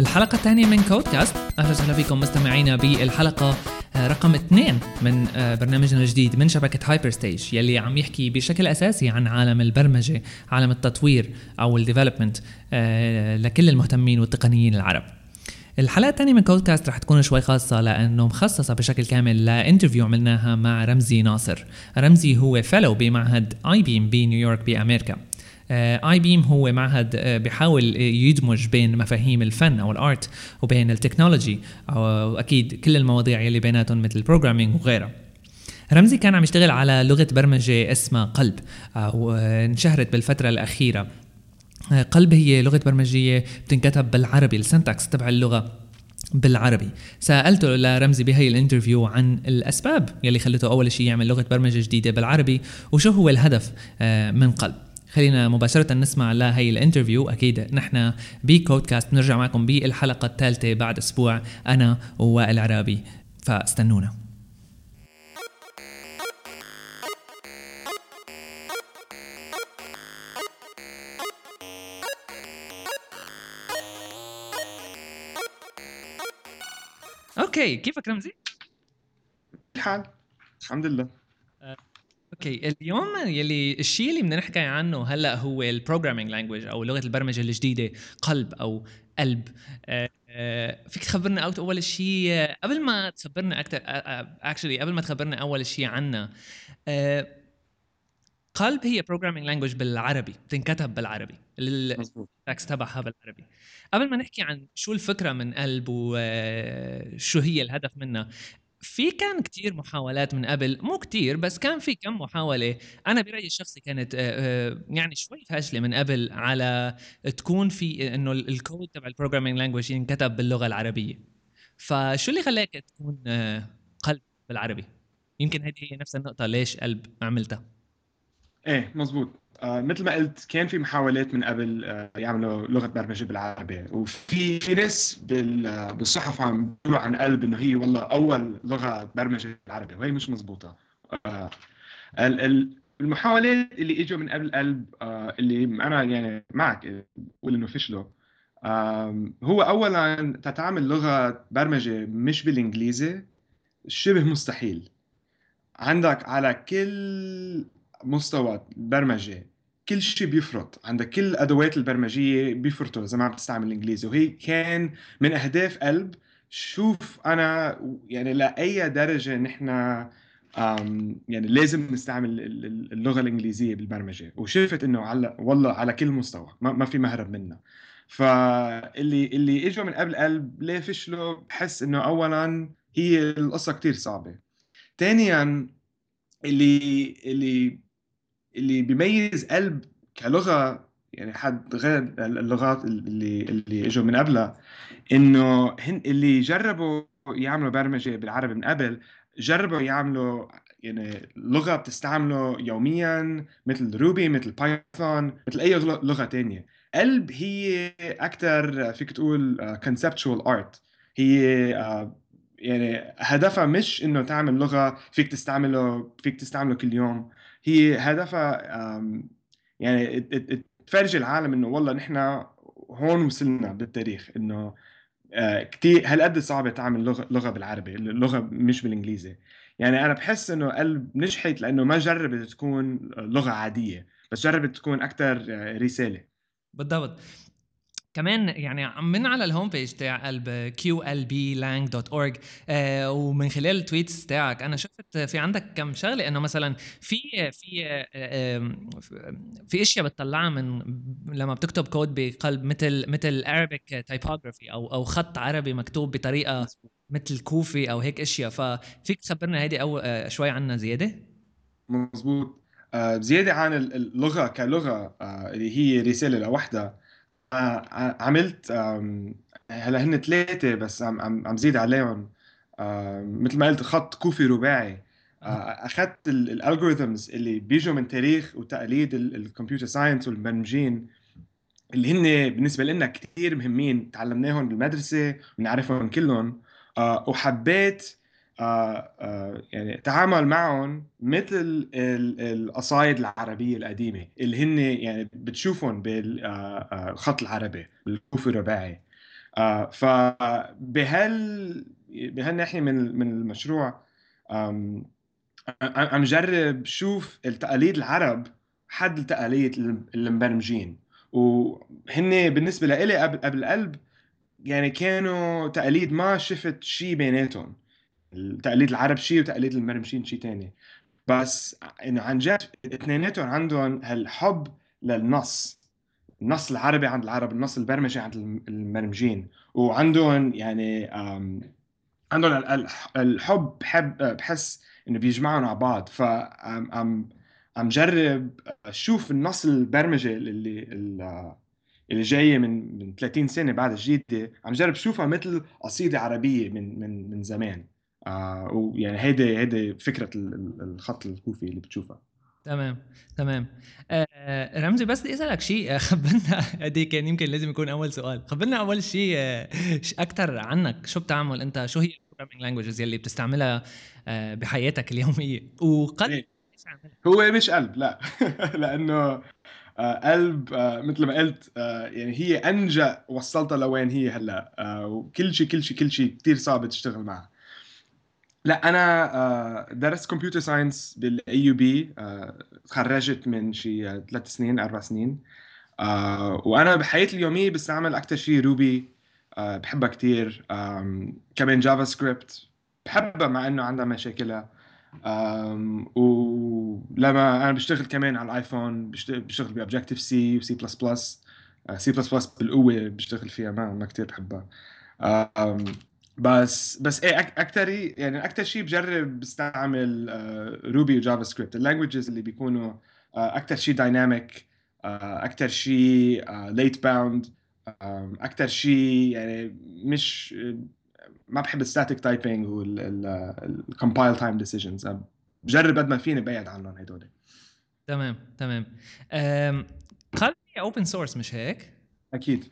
الحلقة الثانية من كودكاست. أهلا وسهلا فيكم مستمعينا بالحلقة آه، رقم اثنين من آه، برنامجنا الجديد من شبكة Hyperstage يلي عم يحكي بشكل أساسي عن عالم البرمجة عالم التطوير أو ال development آه، لكل المهتمين والتقنيين العرب. الحلقة الثانية من كودكاست رح تكون شوي خاصة لأنه مخصصة بشكل كامل ل interview عملناها مع رمزي ناصر. رمزي هو fellow بمعهد Eyebeam بنيويورك بأمريكا. Eyebeam هو معهد آه، بيحاول يدمج بين مفاهيم الفن أو ال art وبين ال technology. أو أكيد كل المواضيع يلي بيناتهم مثل ال programming وغيرها. رمزي كان عم يشتغل على لغة برمجة اسمها قلب أو انشهرت بالفترة الأخيرة. آه، قلب هي لغة برمجية بتنكتب بالعربي ال syntax تبع اللغة بالعربي. سألته لرمزي بهي ال interview عن الأسباب يلي خلته أول شيء يعمل لغة برمجة جديدة بالعربي وشو هو الهدف آه، من قلب. خلينا مباشرة نسمع لهي ال interview. أكيد نحن بكودكاست بنرجع معكم بالحلقة الثالثة بعد أسبوع أنا ووائل عرابي فاستنونا. أوكي كيفك رمزي؟ الحال. الحمد لله. أوكي اليوم يلي الشيء اللي بدنا نحكي عنه هلأ هو ال programming language أو لغة البرمجة الجديدة قلب أو قلب. آه، آه، فيك تخبرنا أول شيء آه، قبل ما تخبرنا أكثر actually قبل ما تخبرنا أول شيء عنها قلب هي programming language بالعربي بتنكتب بالعربي ال text تبعها بالعربي. قبل ما نحكي عن شو الفكرة من قلب وشو هي الهدف منها في كان كتير محاولات من قبل مو كتير بس كان في كم محاولة أنا برأيي الشخصي كانت يعني شوي فاشلة من قبل على تكون في إنه الكود تبع ال programming language ينكتب باللغة العربية فشو اللي خلاك تكون قلب بالعربي؟ يمكن هذه هي نفس النقطة ليش قلب عملتها؟ إيه مزبوط آه مثل ما قلت كان في محاولات من قبل آه يعملوا لغة برمجه بالعربي. وفي في ناس آه، بالصحف عم بيقولوا عن قلب إنه هي والله أول لغة برمجه بالعربي. وهي مش مزبوطة. آه المحاولات اللي إجوا من قبل قلب آه اللي أنا يعني معك بقول إنه فشلوا هو اولا تتعامل لغة برمجه مش بالإنجليزي شبه مستحيل. عندك على كل مستوى البرمجه كل شيء بيفرط. عندك كل الأدوات البرمجية بيفرطوا إذا ما عم تستعمل الانجليزي وهي كان من أهداف قلب. شوف أنا يعني لأي درجة نحن يعني لازم نستعمل اللغة الإنجليزية بالبرمجة. وشفت إنه على والله على كل مستوى. ما, ما في مهرب منها. فاللي اللي إجوا من قبل قلب ليه فشلوا بحس إنه اولا هي القصة كتير صعبة. ثانيا اللي اللي اللي بيميز قلب كلغة يعني حد غير اللغات اللي اللي إجوا من قبلها إنه هن اللي جربوا يعملوا برمجة بالعربي من قبل جربوا يعملوا يعني لغة بتستعمله يوميا مثل روبي مثل بايثون مثل أي لغة تانية. قلب هي أكثر فيك تقول conceptual uh, art هي uh, يعني هدفها مش إنه تعمل لغة فيك تستعمله فيك تستعمله كل يوم. هي هدفها يعني تفرج العالم إنه والله نحن هون وصلنا بالتاريخ إنه آه، كثير هالقد صعبه تعمل لغة لغة بالعربي اللغة مش بالإنجليزي. يعني أنا بحس إنه قلب نجحت لأنه ما جربت تكون لغة عادية بس جربت تكون أكثر آه، رسالة. بالضبط. كمان يعني من على ال home page تاع قلب qlblang.org آه ومن خلال ال tweets تاعك أنا شفت في عندك كم شغلة إنه مثلا في في آه في أشياء بتطلعها من لما بتكتب كود بقلب مثل مثل Arabic typography أو أو خط عربي مكتوب بطريقة مثل كوفي أو هيك أشياء. ففيك تخبرنا هيدي أو آه شوي عنها زيادة؟ مزبوط زيادة عن اللغة كلغة اللي هي رسالة لوحدها. عملت هلا هن ثلاثة بس عم عم عم زيد عليهم. مثل ما قلت خط كوفي رباعي. أخذت ال algorithms اللي بيجوا من تاريخ وتقاليد ال computer science والمبرمجين اللي هن بالنسبة لنا كثير مهمين تعلمناهم بالمدرسة ونعرفهم كلهم. وحبيت آه، آه، يعني تعامل معهم مثل القصايد العربية القديمة اللي هن يعني بتشوفهم بالخط آه، العربي بالكوفي الرباعي. آه فبهال بهالناحية من من المشروع عم جرب شوف التقاليد العرب حد التقاليد المبرمجين. وهن بالنسبة لإلي قبل القلب يعني كانوا تقاليد ما شفت شيء بيناتهم. التقاليد العرب شيء وتقاليد المبرمجين شيء تاني. بس إنه عن جد اثنيناتهم عندهم هالحب للنص. النص العربي عند العرب النص البرمجي عند المبرمجين وعندهم يعني عندهم الحب بحب بحس إنه بيجمعهم على بعض. فعم عم عم جرب أشوف النص البرمجه اللي اللي جاية من من 30 سنة بعد الجديدة عم جرب اشوفها مثل قصيدة عربية من من من زمان. آه ويعني هيدي هيدي فكرة الخط الكوفي اللي بتشوفها تمام تمام. آه رمزي بس بدي أسألك شيء. آه، خبرنا هدي كان يمكن لازم يكون أول سؤال. خبرنا أول شيء آه أكثر عنك. شو بتعمل أنت؟ شو هي ال programming languages يلي بتستعملها آه بحياتك اليومية؟ وقد إيه. هو مش قلب لا. لأنه آه قلب آه مثل ما قلت آه يعني هي إنجق وصلتها لوين هي هلأ. آه وكل شيء كل شيء كل شيء كثير صعب تشتغل معها لا أنا آه، درست computer science بال AUB تخرجت من شي ثلاث سنين أربع سنين آه، وأنا بحياتي اليومية بستعمل أكثر شيء روبي آه، بحبها كثير كمان JavaScript بحبها مع إنه عندها مشاكلها ولما أنا بشتغل كمان على الآيفون بشتغل باوبجكتيف سي وسي بلس بلس سي بلس بلس بالقوة بشتغل فيها ما ما كثير بحبها بس بس إيه أكثر يعني أكثر شيء بجرب بستعمل روبي و JavaScript ال languages اللي بيكونوا آه، أكثر شيء dynamic أكثر شيء late bound أكثر شيء يعني مش ما بحب ال static typing وال compile time decisions بجرب قد ما فيني بعد عنهم هدول. تمام تمام. قلب open source مش هيك؟ أكيد.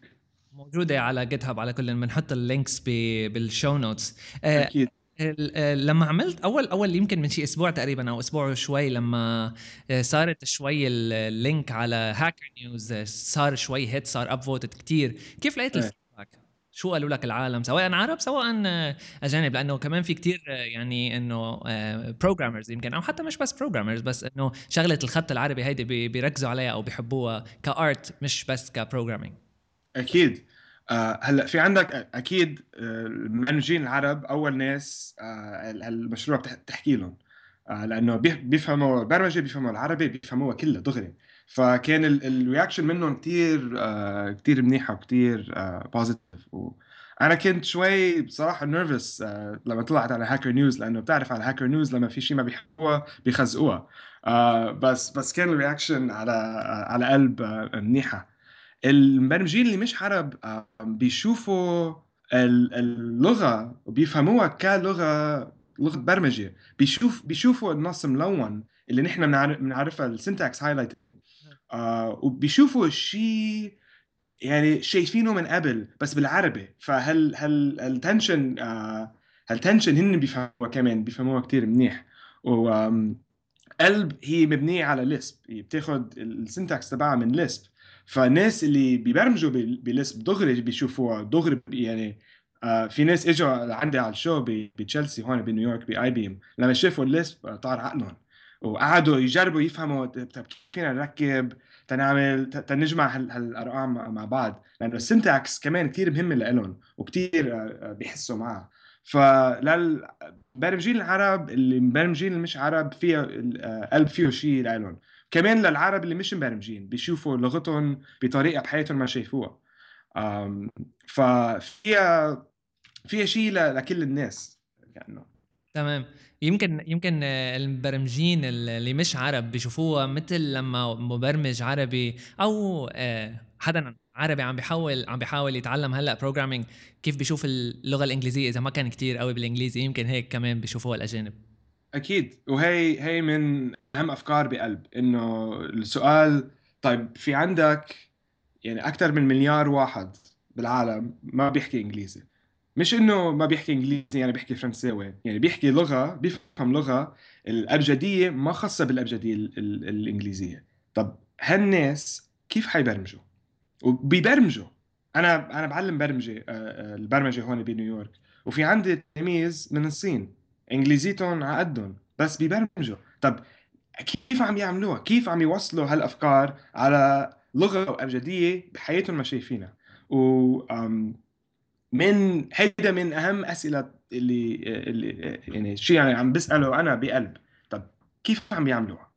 موجودة على GitHub على كل بنحط ال links بال show notes. آه، أكيد. آه، لما عملت أول أول يمكن من شي أسبوع تقريبا أو أسبوع وشوي لما آه، صارت شوي ال link على Hacker News صار شوي hit صار upvoted كثير كيف لقيت إيه. ال feedback؟ شو قالوا لك العالم؟ سواء عرب سواء أجانب لأنه كمان في كتير يعني إنه programmers يمكن أو حتى مش بس programmers بس إنه شغلة الخط العربي هيدي بيركزوا عليها أو بيحبوها ك art مش بس ك programming أكيد. آه هلأ في عندك أكيد آه، المبرمجين العرب أول ناس آه المشروع بتحكي لهم. آه لأنه بيفهموا البرمجة بيفهموا العربي بيفهموها كلها دغري. فكان ال reaction منهم كثير آه كثير منيحه وكثير آه positive أنا كنت شوي بصراحة nervous آه لما طلعت على Hacker News لأنه بتعرف على Hacker News لما في شيء ما بيحبوها بيخزقوها. آه بس بس كان ال reaction على آه على قلب آه منيحة. المبرمجين اللي مش عرب بيشوفوا اللغة وبيفهموها كلغة لغة برمجة. بيشوف بيشوفوا النص ملون اللي نحن بنعرفها ال syntax highlight وبيشوفوا شيء يعني شايفينه من قبل بس بالعربي. فهل هل ال tension آه هال tension هن بيفهموها كمان؟ بيفهموها كثير منيح. و قلب هي مبنية على Lisp بتاخذ ال syntax تبعها من Lisp فالناس اللي بيبرمجوا ب Lisp دغري بيشوفوها دغري يعني آه في ناس إجوا لعندي على ال show بتشيلسي هون بنيويورك ب Eyebeam لما شافوا ال Lisp آه، طار عقلهم. وقعدوا يجربوا يفهموا طيب كيف فينا نركب؟ تنعمل تنجمع هالأرقام مع بعض. لأنه ال syntax كمان كثير مهمة لهم وكثير آه، بيحسوا معها. فللمبرمجين العرب اللي مبرمجين مش عرب فيها آه، قلب فيه شيء لهم كمان للعرب اللي مش مبرمجين بيشوفوا لغتهم بطريقة بحياتهم ما شايفوها. ففيها فيها شيء لكل الناس كأنه. تمام. يمكن يمكن المبرمجين اللي مش عرب بيشوفوها مثل لما مبرمج عربي أو آه، حدا عربي عم بيحاول عم بيحاول يتعلم هلأ بروجرامينج كيف بيشوف اللغة الإنجليزية إذا ما كان كتير قوي بالإنجليزي يمكن هيك كمان بيشوفوها الأجانب. أكيد. وهي هي من أهم أفكار بقلب إنه السؤال طيب في عندك يعني أكثر من مليار واحد بالعالم ما بيحكي إنجليزي. مش إنه ما بيحكي إنجليزي يعني بيحكي فرنساوي يعني بيحكي لغة بيفهم لغة الأبجدية ما خاصة بالأبجدية الإنجليزية. طب هالناس كيف حيبرمجوا؟ وبيبرمجوا. أنا أنا بعلم برمجة البرمجة هون بنيويورك. وفي عندي تلاميذ من الصين. إنجليزيتهم على قدهم بس بيبرمجوا طب كيف عم يعملوها؟ كيف عم يوصلوا هالأفكار على لغة وابجديه بحياتهم ما شايفينها؟ و من هيدا من أهم أسئلة اللي اللي يعني شيء يعني عم بسأله أنا بقلب. طب كيف عم يعملوها؟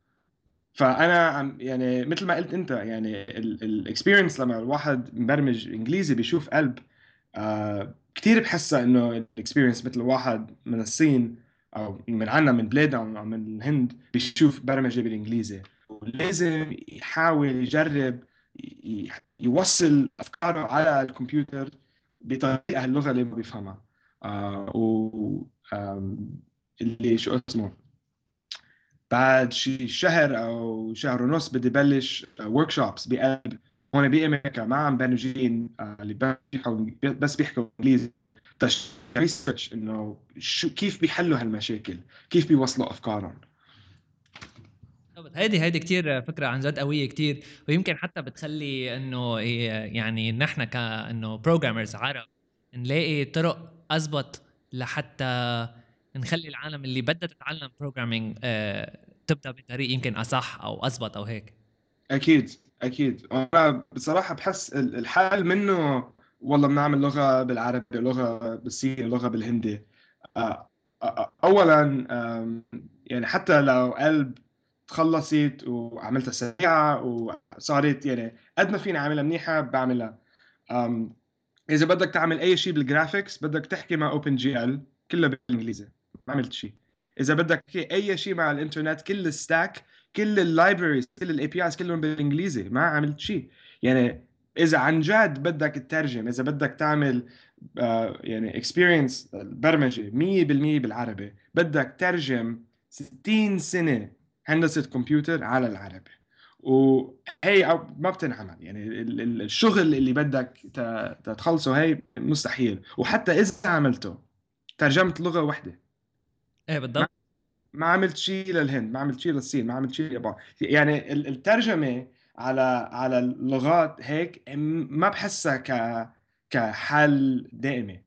فأنا عم يعني مثل ما قلت أنت يعني الاكسبيرينس لما الواحد مبرمج إنجليزي بيشوف قلب آه كثير بحسها إنه ال experience مثل واحد من الصين أو من عنا من بلادنا أو من الهند بيشوف برمجة بالإنجليزي. ولازم يحاول يجرب يوصل أفكاره على الكمبيوتر بطريقة اللغة اللي ما بيفهمها. آه و اللي شو اسمه بعد شي شهر أو شهر ونص بدي بلش workshops بقلب هون بامريكا مع مبرمجين آه، اللي بيحكوا بس بيحكوا إنجليزي. research إنه شو كيف بيحلوا هالمشاكل؟ كيف بيوصلوا أفكارهم؟ هيدي هيدي كثير فكرة عن جد قوية كثير ويمكن حتى بتخلي إنه يعني نحن كانه programmers عرب نلاقي طرق اضبط لحتى نخلي العالم اللي بدها تتعلم programming آه تبدأ بطريق يمكن أصح أو اضبط أو هيك. أكيد. أكيد. أنا بصراحة بحس الحل منه والله بنعمل لغة بالعربي لغة بالصيني لغة بالهندي. آه، آه، آه، اولا يعني حتى لو قلب تخلصت وعملتها سريعة وصارت يعني قد ما فيني أعملها منيحة بعملها. إذا بدك تعمل أي شيء بال graphics بدك تحكي مع OpenGL كلها بالإنجليزي. ما عملت شيء إذا بدك أي شيء مع الإنترنت كل ال stack كل ال libraries كل ال APIs كلهم بالإنجليزي ما عملت شيء. يعني إذا عن جد بدك تترجم إذا بدك تعمل آه، يعني experience برمجه 100% بالعربي بدك ترجم 60 سنة هندسة كمبيوتر على العربي. وهي ما بتنعمل. يعني الشغل اللي بدك تخلصه هي مستحيل. وحتى إذا عملته ترجمت لغة واحدة إيه بالضبط. ما عملت شيء للهند ما عملت شيء للصين ما عملت شيء لليابان. يعني الترجمة على على اللغات هيك ما بحسها ك كحل دائمي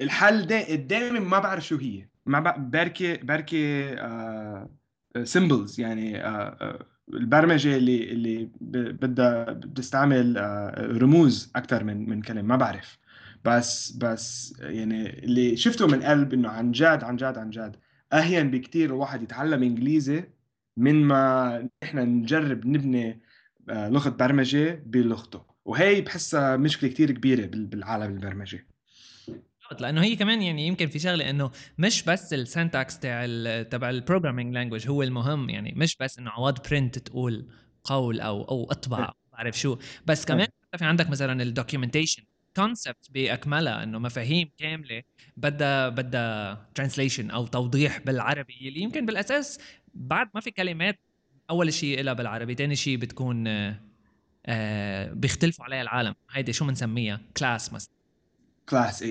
الحل الدائمي ما بعرف شو هي. ما بركي بركي سيمبلز يعني آه، آه، البرمجة اللي اللي بدها بتستعمل آه، رموز أكثر من من كلمة ما بعرف. بس بس يعني اللي شفته من قلب إنه عن جد عن جد عن جد أهين بكثير الواحد يتعلم إنجليزي من ما نحن نجرب نبني آه، لغة برمجة بلغته وهي بحسها مشكلة كثير كبيرة بالعالم البرمجه لأنه هي كمان يعني يمكن في شغلة إنه مش بس السنتكس تاع تبع ال programming language هو المهم يعني مش بس إنه عوض print تقول قول أو أو أطبع. بعرف شو بس كمان. في عندك مثلا ال documentation concept بأكملها إنه مفاهيم كاملة بدها بدها translation أو توضيح بالعربي اللي يمكن بالأساس بعد ما في كلمات أول شيء لها بالعربي ثاني شيء بتكون آه بيختلفوا عليها العالم. هيدي شو بنسميها class مثلا. كلاس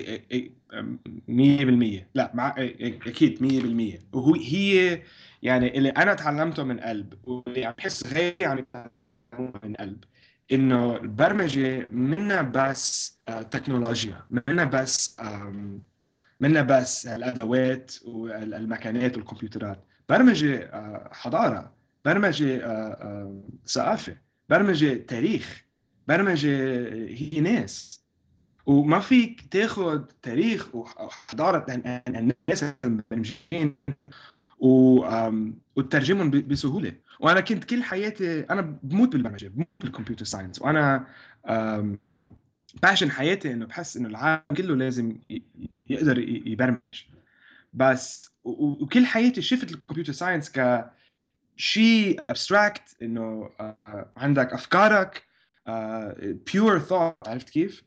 100% لا مع أكيد 100% وهو هي يعني اللي أنا تعلمته من قلب واللي عم بحس غيري عم من قلب. إنه البرمجة منا بس آه، تكنولوجيا منا بس منا بس الأدوات والمكانات والكمبيوترات. برمجة آه، حضارة برمجة آه، ثقافة برمجة تاريخ برمجة هي ناس. وما فيك تاخذ تاريخ وحضارة الناس المبرمجين وتترجمهم بسهولة. وأنا كنت كل حياتي أنا بموت بالبرمجه بموت بال computer science. وأنا passion حياتي إنه بحس إنه العالم كله لازم يقدر يبرمج. بس وكل حياتي شفت ال computer science ك شيء abstract إنه آه، عندك أفكارك pure آه، ثوت عرفت كيف؟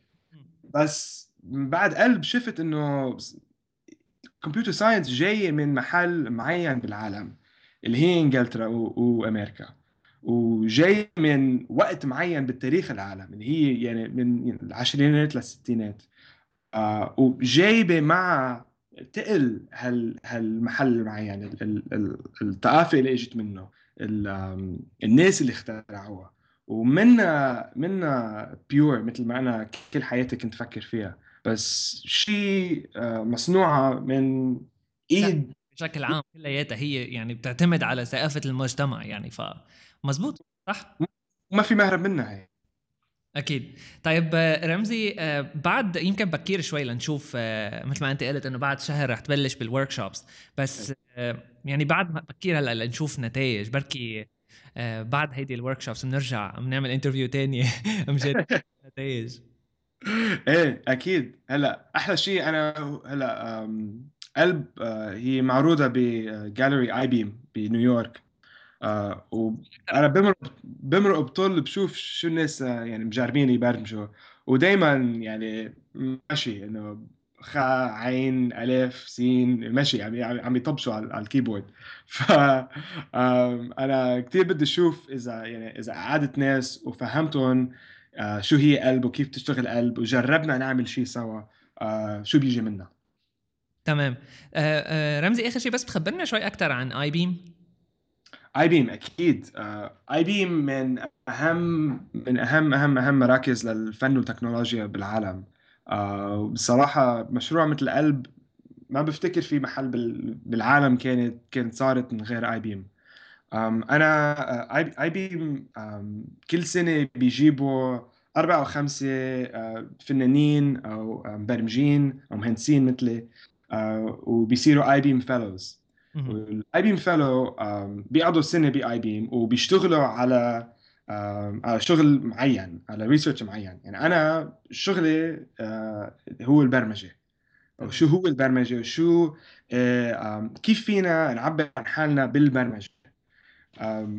بس بعد قلب شفت إنه computer science جاي من محل معين بالعالم. اللي هي إنجلترا وامريكا وجاي من وقت معين بالتاريخ العالم اللي هي يعني من العشرينات للستينات. آه وجايبة مع تقل هال هالمحل المعين الثقافة اللي إجت منه الناس اللي اخترعوها. ومنا منا بيور مثل ما أنا كل حياتي كنت أفكر فيها. بس شيء آه، مصنوعة من إيد بشكل عام كلياتها هي يعني بتعتمد على ثقافة المجتمع يعني فمزبوط صح؟ وما في مهرب منها هي أكيد. طيب آه، رمزي آه، بعد يمكن بكير شوي لنشوف مثل ما أنت قلت إنه بعد شهر رح تبلش بال workshops بس يعني بعد ما بكير هلأ لنشوف نتائج بركي بعد هيدي ال workshops بنرجع بنعمل interview تاني مشان نتائج. إيه أكيد. هلأ أحلى شيء أنا هلأ قلب آه، هي معروضة ب gallery Eyebeam بنيويورك آه، وأنا بمرق بمرق بطل بشوف شو الناس آه، يعني مجربين يبرمجوا ودائما يعني ماشي إنه خا عين ألف سين ماشي عم عم يطبشوا على الكيبورد. ف أنا كثير بدي أشوف إذا يعني إذا قعدت ناس وفهمتهم آه، شو هي قلب وكيف تشتغل قلب وجربنا نعمل شيء سوا آه، شو بيجي منها. تمام. آه، رمزي آخر شيء بس تخبرنا شوي أكثر عن آي بيم. آي بيم أكيد. Eyebeam من أهم من أهم أهم أهم مراكز للفن والتكنولوجيا بالعالم. بصراحة مشروع مثل قلب ما بفتكر في محل بالعالم كانت كانت صارت من غير Eyebeam. أنا Eyebeam كل سنة بيجيبوا أربع أو خمسة آه، فنانين أو مبرمجين أو مهندسين مثلي. آه، وبيصيروا Eyebeam fellows ال Eyebeam fellow بيقعدوا سنة ب Eyebeam وبيشتغلوا على على شغل معين على research معين. يعني أنا شغلي آه، هو البرمجة. شو هو البرمجة؟ وشو كيف فينا نعبر عن حالنا بالبرمجة؟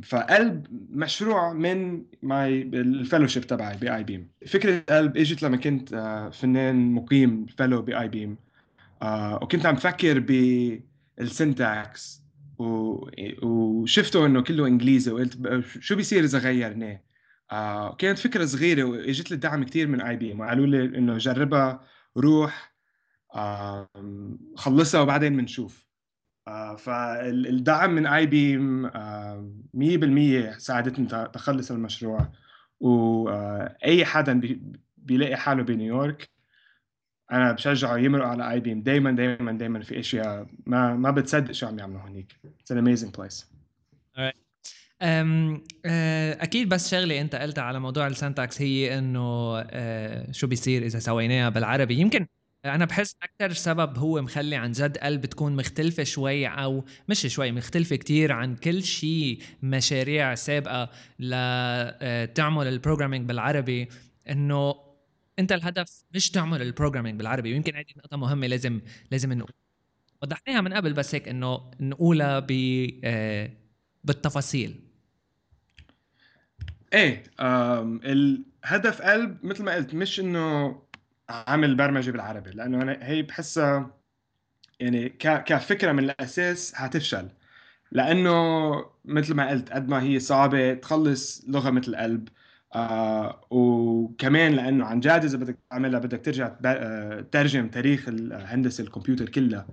فقلب مشروع من my ال fellowship تبعي ب Eyebeam فكرة قلب إجت لما كنت آه، فنان مقيم fellow ب Eyebeam وكنت عم فكر بال syntax وشفته إنه كله إنجليزي وقلت شو بيصير إذا غيرناه آه كانت فكرة صغيرة وإجت لي دعم كثير من Eyebeam وقالوا لي إنه جربها روح آه خلصها وبعدين بنشوف آه، فالدعم من Eyebeam 100% ساعدتني تخلص المشروع. واي حدا بيلاقي حاله بنيويورك أنا بشجعه يمرق على IBeam دائما دائما دائما في إشياء ما ما بتصدق شو عم يعملوا هونيك it's an amazing place أكيد بس شغلة أنت قلتها على موضوع ال syntax هي إنه أه، شو بيصير إذا سويناها بالعربي. يمكن أنا بحس أكثر سبب هو مخلي عن جد قلب تكون مختلفة شوي أو مش شوي مختلفة كتير عن كل شيء مشاريع سابقة لتعمل آه، ال programming بالعربي. إنه انت الهدف مش تعمل ال programming بالعربي. ويمكن هذه نقطة مهمة لازم لازم نقول. وضحناها من قبل بس هيك إنه نقولها ب آه، بالتفاصيل. إيه الهدف قلب مثل ما قلت مش إنه عامل برمجة بالعربي لأنه أنا هي بحسها يعني كفكرة من الأساس حتفشل لأنه مثل ما قلت قد ما هي صعبة تخلص لغة مثل قلب آه وكمان لأنه عن جد إذا بدك تعملها بدك ترجع آه، تترجم تاريخ الهندسه الكمبيوتر كلها.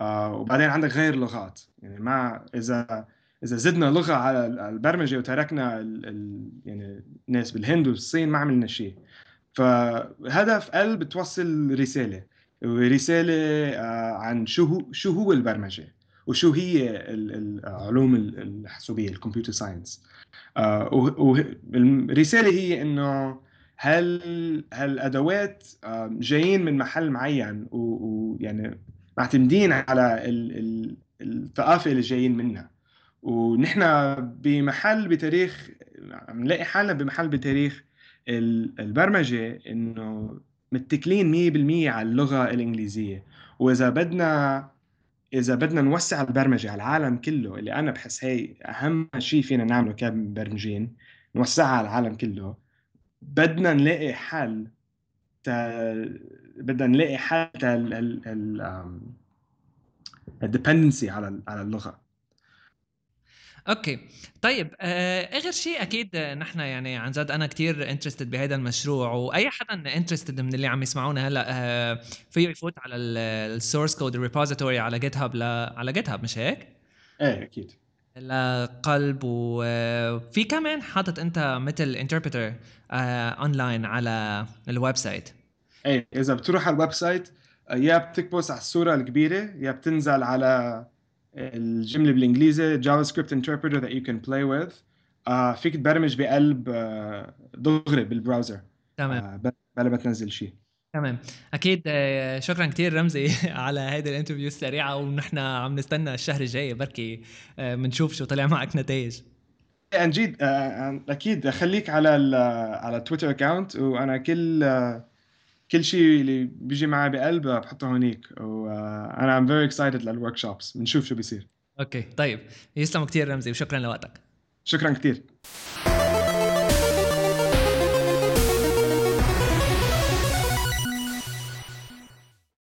آه وبعدين عندك غير لغات. يعني ما إذا إذا زدنا لغة على البرمجة وتركنا ال ال يعني الناس بالهند والصين ما عملنا شيء. فهدف قلب توصل رسالة. رساله آه، عن شو هو شو هو البرمجة. وشو هي العلوم الحاسوبية الكمبيوتر ساينس والرساله هي إنه هل هالادوات جايين من محل معين ويعني معتمدين على الثقافة اللي جايين منها. ونحن بمحل بتاريخ عم نلاقي حالنا بمحل بتاريخ البرمجة إنه متكلين 100% على اللغة الإنجليزية. وإذا بدنا إذا بدنا نوسع البرمجة على العالم كله اللي أنا بحس هي أهم شيء فينا نعمله كمبرمجين نوسعها على العالم كله بدنا نلاقي حل بدنا نلاقي حل ال dependency على على اللغة. أوكي. طيب آه آخر شيء أكيد نحن يعني عن جد أنا كثير interested بهذا المشروع وأي حدا interested من اللي عم يسمعونا هلأ آه فيه يفوت على ال source code repository على GitHub على GitHub مش هيك؟ إيه أكيد. لقلب وفي كمان حاطط أنت مثل interpreter online على ال website إيه إذا بتروح على ال website يا بتكبس على الصورة الكبيرة يا بتنزل على الجمله بالإنجليزي JavaScript interpreter that you can play with. آه فيك تبرمج بقلب آه دغري بال browser. تمام. آه بلا ما تنزل شيء. تمام. أكيد شكرا كثير رمزي على هيدي ال interview السريعة ونحن عم نستنى الشهر الجاي. بركي بنشوف شو طلع معك نتائج. عن جد أكيد. خليك على على Twitter account وأنا كل كل شيء اللي بيجي معي بقلب بحطه هونيك. وأنا am very excited لل workshops بنشوف شو بيصير. أوكي طيب يسلموا كثير رمزي وشكرا لوقتك. شكرا كثير